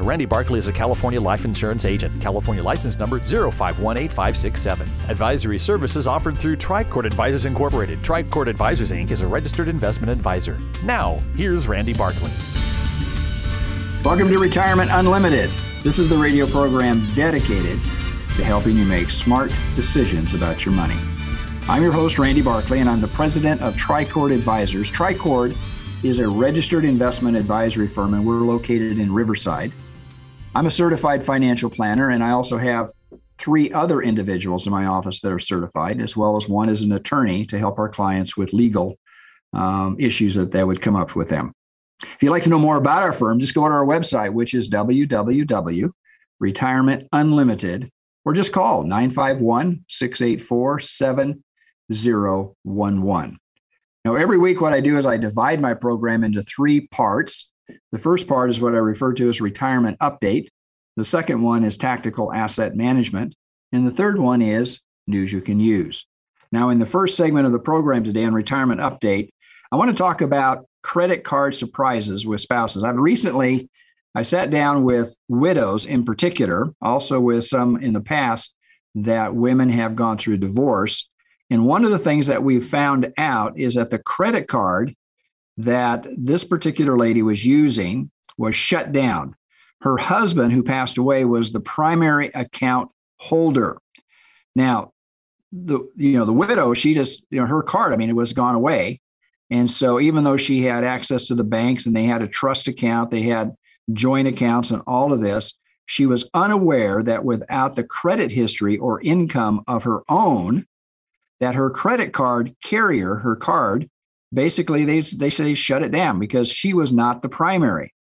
Randy Barkley is a California life insurance agent. California license number 0518567. Advisory services offered through Tricord Advisors Incorporated. Tricord Advisors Inc. is a registered investment advisor. Now, here's Randy Barkley. Welcome to Retirement Unlimited. This is the radio program dedicated to helping you make smart decisions about your money. I'm your host, Randy Barkley, and I'm the president of Tricord Advisors. Tricord is a registered investment advisory firm, and we're located in Riverside. I'm a certified financial planner, and I also have three other individuals in my office that are certified, as well as one as an attorney to help our clients with legal um, issues that, that would come up with them. If you'd like to know more about our firm, just go to our website, which is www.retirementunlimited, or just call 951 684 7011. Now, every week, what I do is I divide my program into three parts. The first part is what I refer to as retirement update. The second one is tactical asset management. And the third one is news you can use. Now, in the first segment of the program today on retirement update, I want to talk about credit card surprises with spouses. I've recently I sat down with widows in particular, also with some in the past that women have gone through divorce and one of the things that we found out is that the credit card that this particular lady was using was shut down. Her husband, who passed away, was the primary account holder. Now, the you know the widow, she just you know her card. I mean, it was gone away, and so even though she had access to the banks and they had a trust account, they had joint accounts and all of this, she was unaware that without the credit history or income of her own, that her credit card carrier, her card, basically they, they say shut it down because she was not the primary.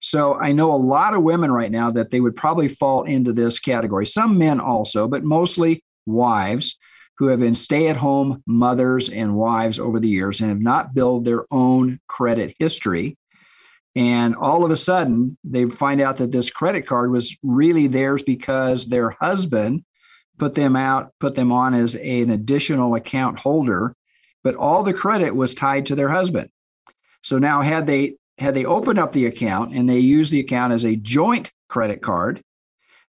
So I know a lot of women right now that they would probably fall into this category. Some men also, but mostly wives who have been stay at home mothers and wives over the years and have not built their own credit history. And all of a sudden, they find out that this credit card was really theirs because their husband put them out, put them on as an additional account holder, but all the credit was tied to their husband. So now had they had they opened up the account and they used the account as a joint credit card,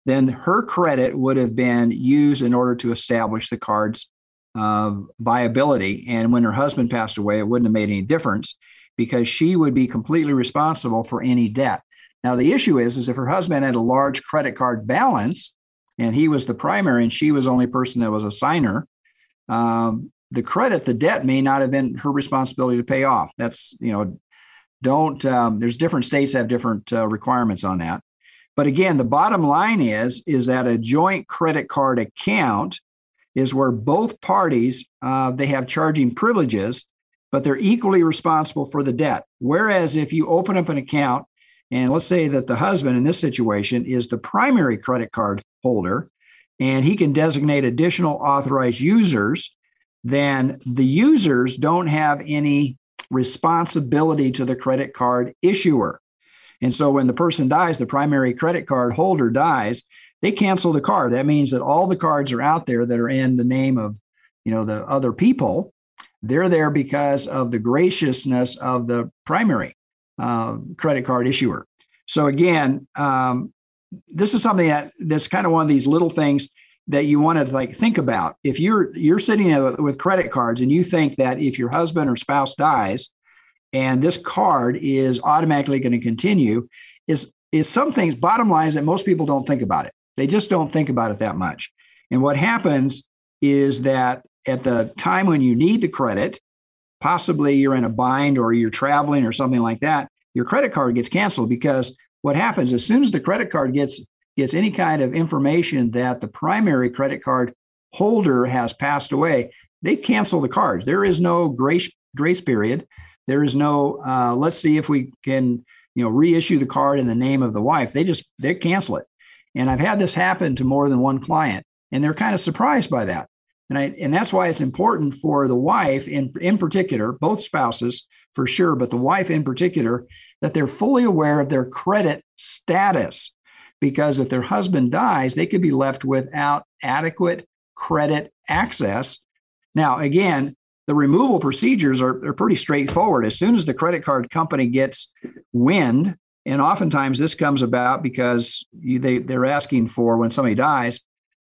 then her credit would have been used in order to establish the card's uh, viability. And when her husband passed away, it wouldn't have made any difference because she would be completely responsible for any debt. Now the issue is, is if her husband had a large credit card balance, and he was the primary and she was the only person that was a signer. Um, the credit the debt may not have been her responsibility to pay off. That's you know don't um, there's different states have different uh, requirements on that. But again the bottom line is is that a joint credit card account is where both parties uh, they have charging privileges but they're equally responsible for the debt. Whereas if you open up an account and let's say that the husband in this situation is the primary credit card holder, and he can designate additional authorized users, then the users don't have any responsibility to the credit card issuer. And so when the person dies, the primary credit card holder dies, they cancel the card. That means that all the cards are out there that are in the name of, you know, the other people. They're there because of the graciousness of the primary uh, credit card issuer. So again, um, this is something that that's kind of one of these little things that you want to like think about. If you're you're sitting with credit cards and you think that if your husband or spouse dies, and this card is automatically going to continue, is is some things. Bottom line is that most people don't think about it. They just don't think about it that much. And what happens is that at the time when you need the credit, possibly you're in a bind or you're traveling or something like that, your credit card gets canceled because what happens as soon as the credit card gets gets any kind of information that the primary credit card holder has passed away, they cancel the cards. There is no grace grace period. There is no uh, let's see if we can you know, reissue the card in the name of the wife. They just they cancel it. And I've had this happen to more than one client, and they're kind of surprised by that. And I and that's why it's important for the wife in in particular, both spouses for sure, but the wife in particular, that they're fully aware of their credit status. Because if their husband dies, they could be left without adequate credit access. Now, again, the removal procedures are, are pretty straightforward. As soon as the credit card company gets wind, and oftentimes this comes about because you, they, they're asking for when somebody dies,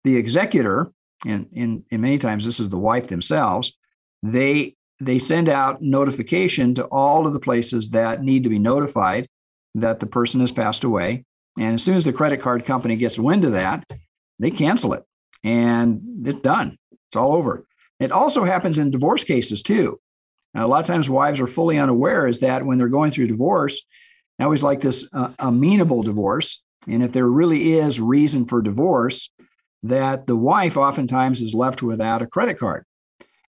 the executor, and, and, and many times this is the wife themselves, they they send out notification to all of the places that need to be notified that the person has passed away. And as soon as the credit card company gets wind of that, they cancel it and it's done. It's all over. It also happens in divorce cases too. Now, a lot of times wives are fully unaware is that when they're going through divorce, I always like this uh, amenable divorce. And if there really is reason for divorce, that the wife oftentimes is left without a credit card.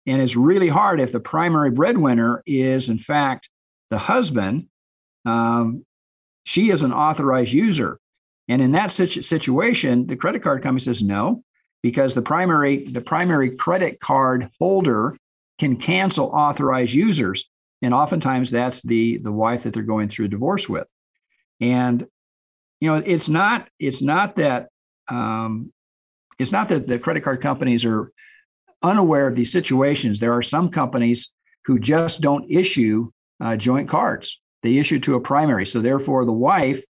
And it's really hard if the primary breadwinner is, in fact, the husband. Um, she is an authorized user. And in that situ- situation, the credit card company says no, because the primary the primary credit card holder can cancel authorized users and oftentimes that's the the wife that they're going through divorce with and you know it's not it's not that um, it's not that the credit card companies are unaware of these situations there are some companies who just don't issue uh, joint cards they issue to a primary so therefore the wife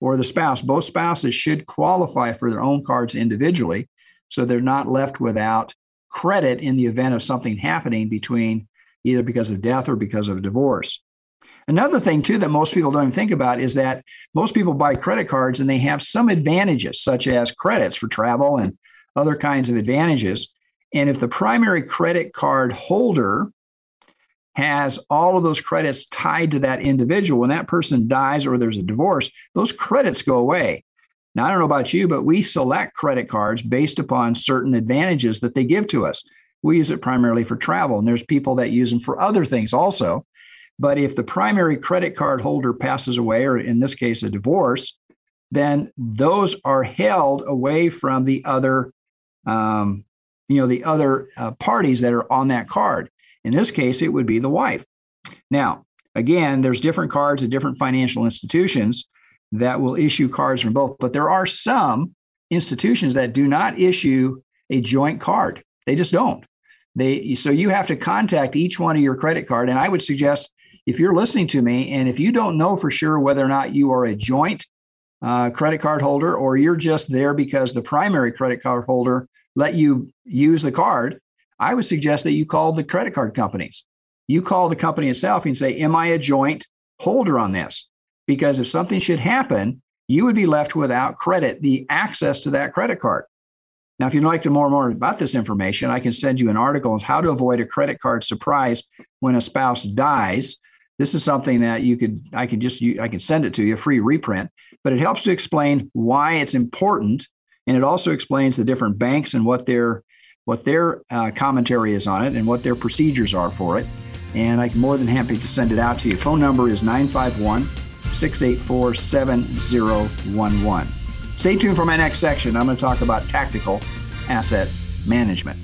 or the spouse both spouses should qualify for their own cards individually so they're not left without credit in the event of something happening between either because of death or because of divorce. Another thing, too, that most people don't even think about is that most people buy credit cards and they have some advantages, such as credits for travel and other kinds of advantages. And if the primary credit card holder has all of those credits tied to that individual, when that person dies or there's a divorce, those credits go away. Now, I don't know about you, but we select credit cards based upon certain advantages that they give to us. We use it primarily for travel, and there's people that use them for other things also. But if the primary credit card holder passes away, or in this case, a divorce, then those are held away from the other, um, you know, the other uh, parties that are on that card. In this case, it would be the wife. Now, again, there's different cards at different financial institutions that will issue cards from both. But there are some institutions that do not issue a joint card. They just don't. They so you have to contact each one of your credit card. And I would suggest if you're listening to me and if you don't know for sure whether or not you are a joint uh, credit card holder or you're just there because the primary credit card holder let you use the card, I would suggest that you call the credit card companies. You call the company itself and say, Am I a joint holder on this? because if something should happen, you would be left without credit, the access to that credit card. Now, if you'd like to know more, more about this information, I can send you an article on how to avoid a credit card surprise when a spouse dies. This is something that you could, I can just, I can send it to you, a free reprint, but it helps to explain why it's important. And it also explains the different banks and what their, what their uh, commentary is on it and what their procedures are for it. And I'm more than happy to send it out to you. Phone number is 951 684 7011. Stay tuned for my next section. I'm going to talk about tactical asset management.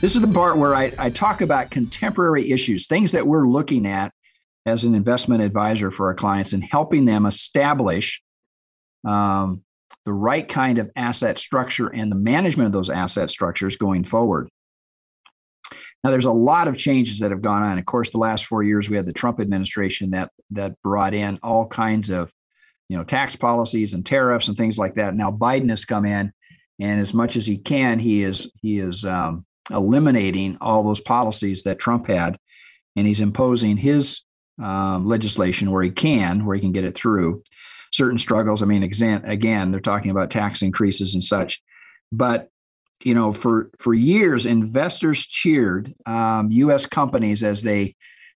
This is the part where I, I, talk about contemporary issues, things that we're looking at as an investment advisor for our clients and helping them establish um, the right kind of asset structure and the management of those asset structures going forward. Now, there's a lot of changes that have gone on. Of course, the last four years we had the Trump administration that that brought in all kinds of you know, tax policies and tariffs and things like that. Now Biden has come in, and as much as he can, he is he is um, eliminating all those policies that Trump had, and he's imposing his um, legislation where he can, where he can get it through. Certain struggles. I mean, again, they're talking about tax increases and such, but you know, for for years, investors cheered um, U.S. companies as they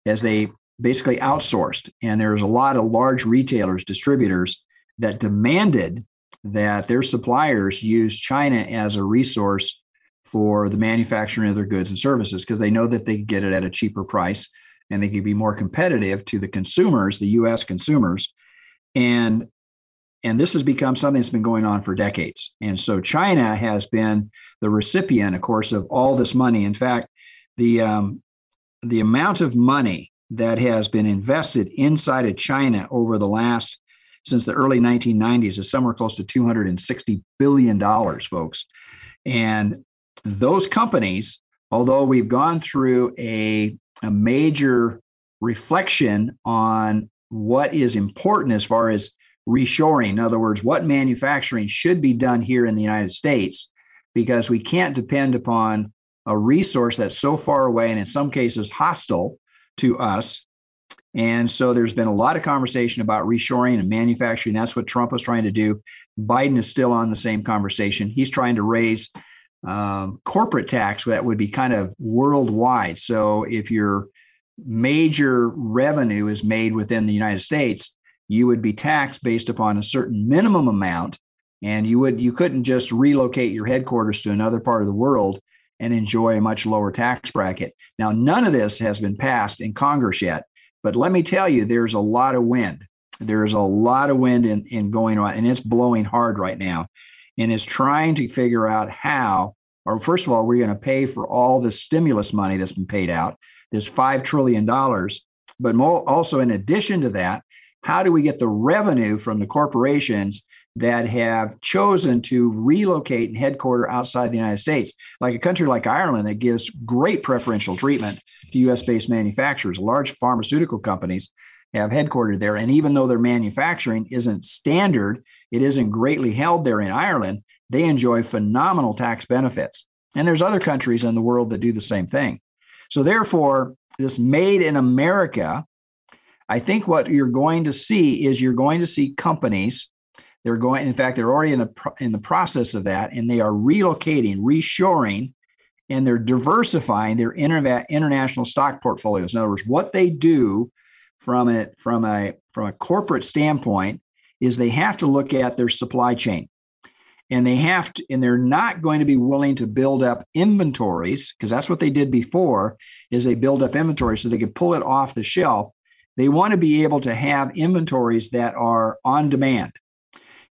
as they basically outsourced. And there's a lot of large retailers, distributors that demanded that their suppliers use China as a resource for the manufacturing of their goods and services because they know that they can get it at a cheaper price and they can be more competitive to the consumers, the US consumers. And and this has become something that's been going on for decades. And so China has been the recipient, of course, of all this money. In fact, the um, the amount of money that has been invested inside of China over the last since the early 1990s is somewhere close to 260 billion dollars, folks. And those companies, although we've gone through a, a major reflection on what is important as far as reshoring, in other words, what manufacturing should be done here in the United States, because we can't depend upon a resource that's so far away and in some cases hostile to us. And so there's been a lot of conversation about reshoring and manufacturing. That's what Trump was trying to do. Biden is still on the same conversation. He's trying to raise um, corporate tax that would be kind of worldwide. So if your major revenue is made within the United States, you would be taxed based upon a certain minimum amount, and you would you couldn't just relocate your headquarters to another part of the world and enjoy a much lower tax bracket. Now, none of this has been passed in Congress yet, but let me tell you, there's a lot of wind. There's a lot of wind in, in going on, and it's blowing hard right now. And is trying to figure out how, or first of all, we're going to pay for all the stimulus money that's been paid out, this $5 trillion. But more, also, in addition to that, how do we get the revenue from the corporations that have chosen to relocate and headquarter outside the United States, like a country like Ireland that gives great preferential treatment to US based manufacturers. Large pharmaceutical companies have headquartered there. And even though their manufacturing isn't standard, it isn't greatly held there in Ireland, they enjoy phenomenal tax benefits. And there's other countries in the world that do the same thing. So, therefore, this made in America, I think what you're going to see is you're going to see companies they're going, in fact, they're already in the in the process of that, and they are relocating, reshoring, and they're diversifying their inter- international stock portfolios. In other words, what they do from a from a from a corporate standpoint is they have to look at their supply chain. And they have to and they're not going to be willing to build up inventories because that's what they did before is they build up inventory so they could pull it off the shelf. They want to be able to have inventories that are on demand.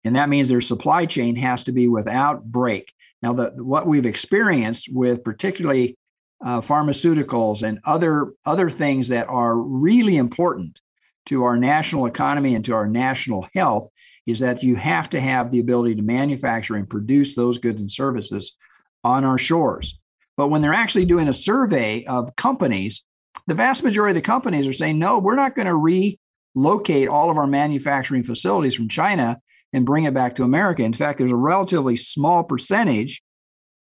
And that means their supply chain has to be without break. Now, the, what we've experienced with particularly uh, pharmaceuticals and other other things that are really important to our national economy and to our national health is that you have to have the ability to manufacture and produce those goods and services on our shores. But when they're actually doing a survey of companies, the vast majority of the companies are saying, no, we're not going to relocate all of our manufacturing facilities from China and bring it back to America. In fact, there's a relatively small percentage.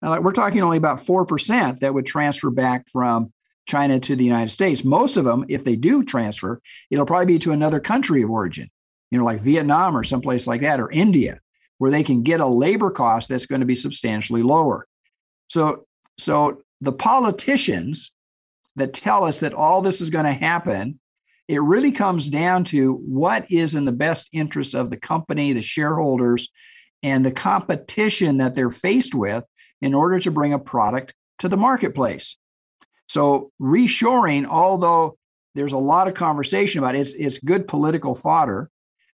Like we're talking only about 4% that would transfer back from China to the United States. Most of them, if they do transfer, it'll probably be to another country of origin, you know, like Vietnam or someplace like that, or India, where they can get a labor cost that's going to be substantially lower. So, so the politicians that tell us that all this is going to happen it really comes down to what is in the best interest of the company, the shareholders, and the competition that they're faced with in order to bring a product to the marketplace. So, reshoring, although there's a lot of conversation about it, it's, it's good political fodder,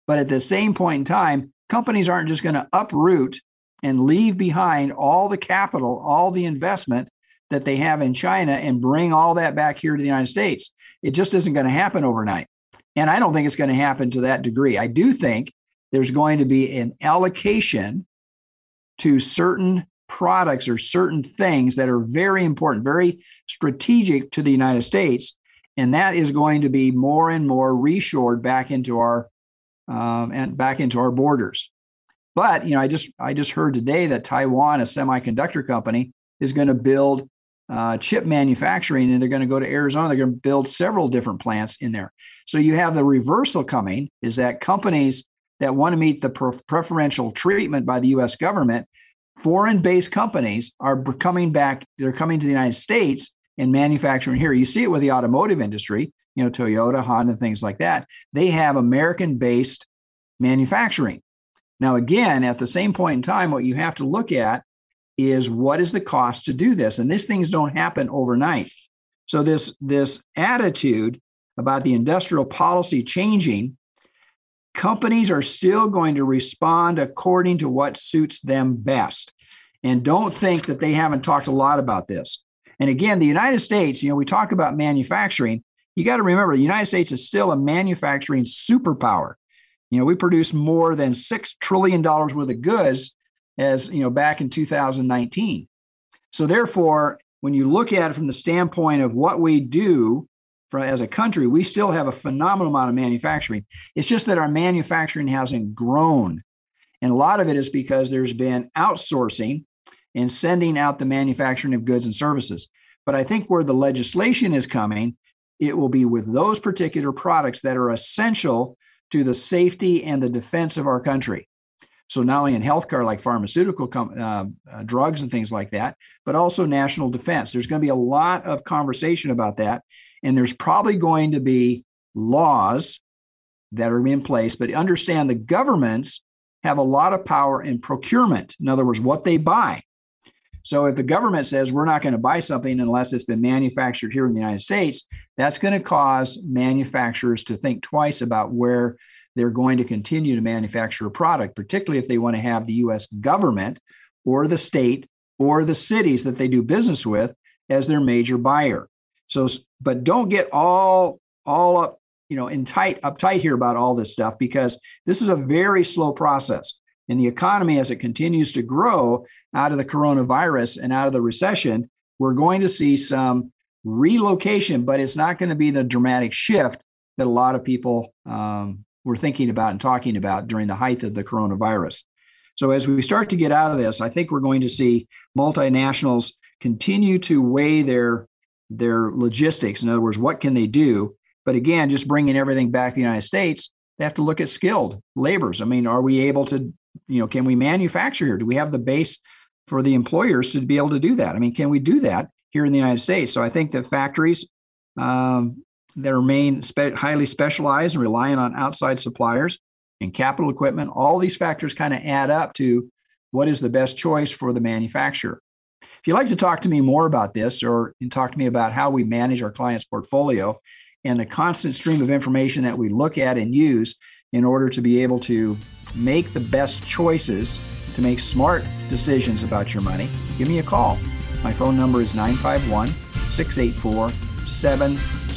but at the same point in time, companies aren't just going to uproot and leave behind all the capital, all the investment that they have in China and bring all that back here to the United States. It just isn't going to happen overnight. And I don't think it's going to happen to that degree. I do think there's going to be an allocation to certain products or certain things that are very important, very strategic to the United States. And that is going to be more and more reshored back into our um, and back into our borders. But you know, I just I just heard today that Taiwan, a semiconductor company, is going to build uh, chip manufacturing, and they're going to go to Arizona. They're going to build several different plants in there. So you have the reversal coming: is that companies that want to meet the preferential treatment by the U.S. government, foreign-based companies are coming back. They're coming to the United States and manufacturing here. You see it with the automotive industry. You know, Toyota, Honda, things like that. They have American-based manufacturing. Now, again, at the same point in time, what you have to look at is what is the cost to do this? And these things don't happen overnight. So this, this attitude about the industrial policy changing, companies are still going to respond according to what suits them best. And don't think that they haven't talked a lot about this. And again, the United States, you know, we talk about manufacturing. You got to remember the United States is still a manufacturing superpower. You know, we produce more than $6 trillion worth of goods as, you know, back in 2019. So therefore, when you look at it from the standpoint of what we do for, as a country, we still have a phenomenal amount of manufacturing. It's just that our manufacturing hasn't grown. And a lot of it is because there's been outsourcing and sending out the manufacturing of goods and services. But I think where the legislation is coming, it will be with those particular products that are essential to the safety and the defense of our country. So not only in healthcare, like pharmaceutical com- uh, uh, drugs and things like that, but also national defense. There's going to be a lot of conversation about that, and there's probably going to be laws that are in place. But understand the governments have a lot of power in procurement. In other words, what they buy. So if the government says we're not going to buy something unless it's been manufactured here in the United States, that's going to cause manufacturers to think twice about where they're going to continue to manufacture a product, particularly if they want to have the US government or the state or the cities that they do business with as their major buyer. So but don't get all all up, you know, in tight uptight here about all this stuff because this is a very slow process in the economy as it continues to grow out of the coronavirus and out of the recession, we're going to see some relocation, but it's not going to be the dramatic shift that a lot of people um, were thinking about and talking about during the height of the coronavirus. So, as we start to get out of this, I think we're going to see multinationals continue to weigh their their logistics. In other words, what can they do? But again, just bringing everything back to the United States, they have to look at skilled laborers. I mean, are we able to you know, can we manufacture here? Do we have the base for the employers to be able to do that? I mean, can we do that here in the United States? So I think that factories um, that remain spe- highly specialized and reliant on outside suppliers and capital equipment, all these factors kind of add up to what is the best choice for the manufacturer. If you'd like to talk to me more about this or talk to me about how we manage our clients' portfolio and the constant stream of information that we look at and use in order to be able to make the best choices to make smart decisions about your money, give me a call. My phone number is 951 684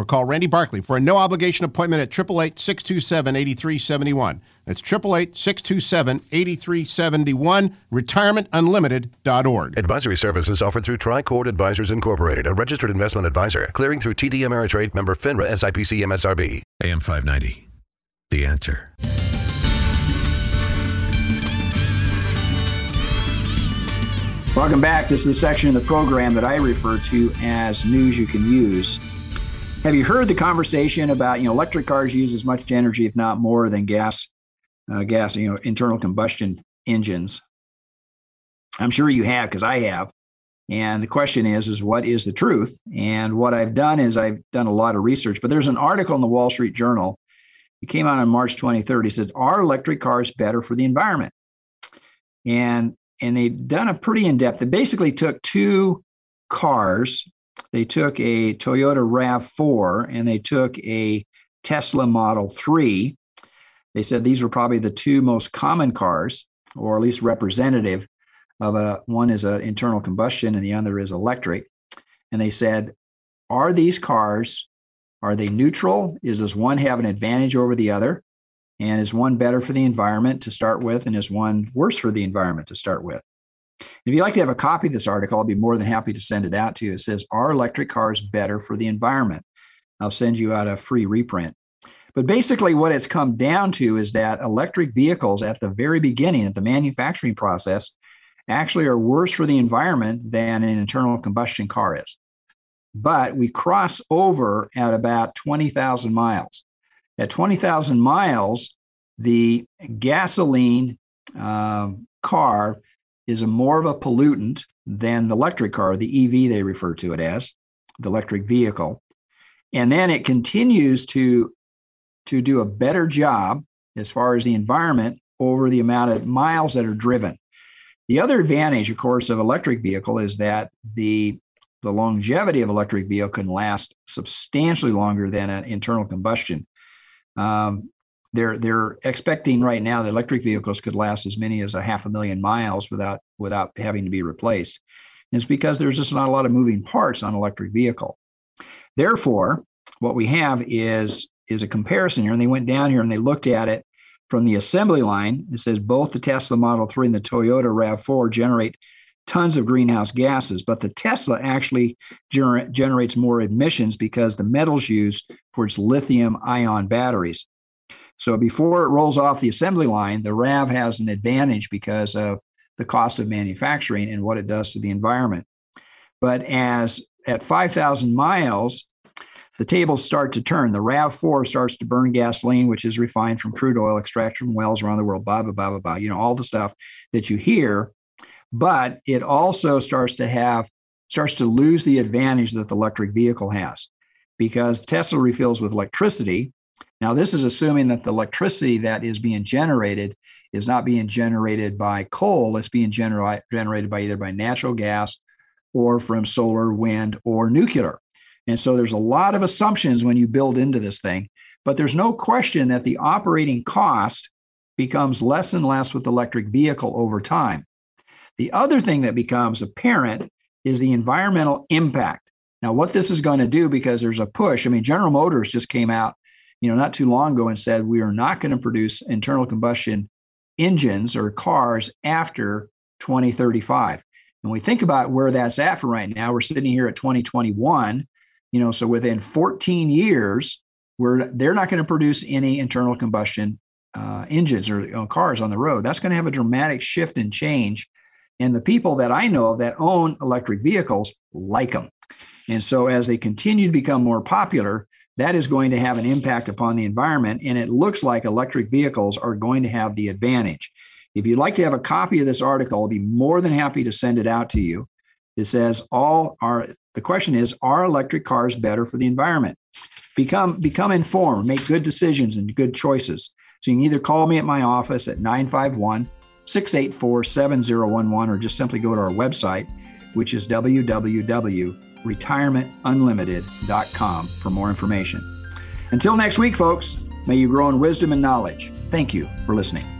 or call Randy Barkley for a no obligation appointment at 888 627 8371. That's 888 627 8371, retirementunlimited.org. Advisory services offered through Tricord Advisors Incorporated, a registered investment advisor, clearing through TD Ameritrade member FINRA SIPC MSRB. AM 590. The answer. Welcome back. This is the section of the program that I refer to as news you can use. Have you heard the conversation about, you know, electric cars use as much energy, if not more, than gas, uh, gas, you know, internal combustion engines? I'm sure you have because I have. And the question is, is what is the truth? And what I've done is I've done a lot of research, but there's an article in the Wall Street Journal. It came out on March 23rd. It says, Are electric cars better for the environment? And and they've done a pretty in-depth. They basically took two cars. They took a Toyota RAV4 and they took a Tesla Model 3. They said these were probably the two most common cars, or at least representative of a one is an internal combustion and the other is electric. And they said, are these cars are they neutral? Is does one have an advantage over the other? And is one better for the environment to start with, and is one worse for the environment to start with? If you'd like to have a copy of this article, I'll be more than happy to send it out to you. It says, Are electric cars better for the environment? I'll send you out a free reprint. But basically, what it's come down to is that electric vehicles at the very beginning, at the manufacturing process, actually are worse for the environment than an internal combustion car is. But we cross over at about 20,000 miles. At 20,000 miles, the gasoline um, car is a more of a pollutant than the electric car, the EV they refer to it as, the electric vehicle. And then it continues to, to do a better job as far as the environment over the amount of miles that are driven. The other advantage, of course, of electric vehicle is that the the longevity of electric vehicle can last substantially longer than an internal combustion. Um, they're they're expecting right now that electric vehicles could last as many as a half a million miles without without having to be replaced. And it's because there's just not a lot of moving parts on electric vehicle. Therefore, what we have is is a comparison here, and they went down here and they looked at it from the assembly line, it says both the Tesla Model 3 and the Toyota RAV4 generate tons of greenhouse gases, but the Tesla actually gener- generates more emissions because the metals used for its lithium ion batteries. So before it rolls off the assembly line, the RAV has an advantage because of the cost of manufacturing and what it does to the environment. But as at 5,000 miles, the tables start to turn. The RAV4 starts to burn gasoline, which is refined from crude oil extracted from wells around the world, blah, blah, blah, blah, blah, you know, all the stuff that you hear. But it also starts to have, starts to lose the advantage that the electric vehicle has because Tesla refills with electricity. Now, this is assuming that the electricity that is being generated is not being generated by coal, it's being gener- generated by either by natural gas or from solar, wind, or nuclear. And so there's a lot of assumptions when you build into this thing, but there's no question that the operating cost becomes less and less with electric vehicle over time. The other thing that becomes apparent is the environmental impact. Now, what this is going to do, because there's a push, I mean, General Motors just came out, you know, not too long ago and said we are not going to produce internal combustion engines or cars after 2035. And we think about where that's at for right now. We're sitting here at 2021 you know so within 14 years we're they're not going to produce any internal combustion uh, engines or you know, cars on the road that's going to have a dramatic shift and change and the people that i know that own electric vehicles like them and so as they continue to become more popular that is going to have an impact upon the environment and it looks like electric vehicles are going to have the advantage if you'd like to have a copy of this article i'll be more than happy to send it out to you it says all are the question is are electric cars better for the environment? Become become informed, make good decisions and good choices. So you can either call me at my office at 951 684 7011 or just simply go to our website, which is www.retirementunlimited.com for more information. Until next week, folks, may you grow in wisdom and knowledge. Thank you for listening.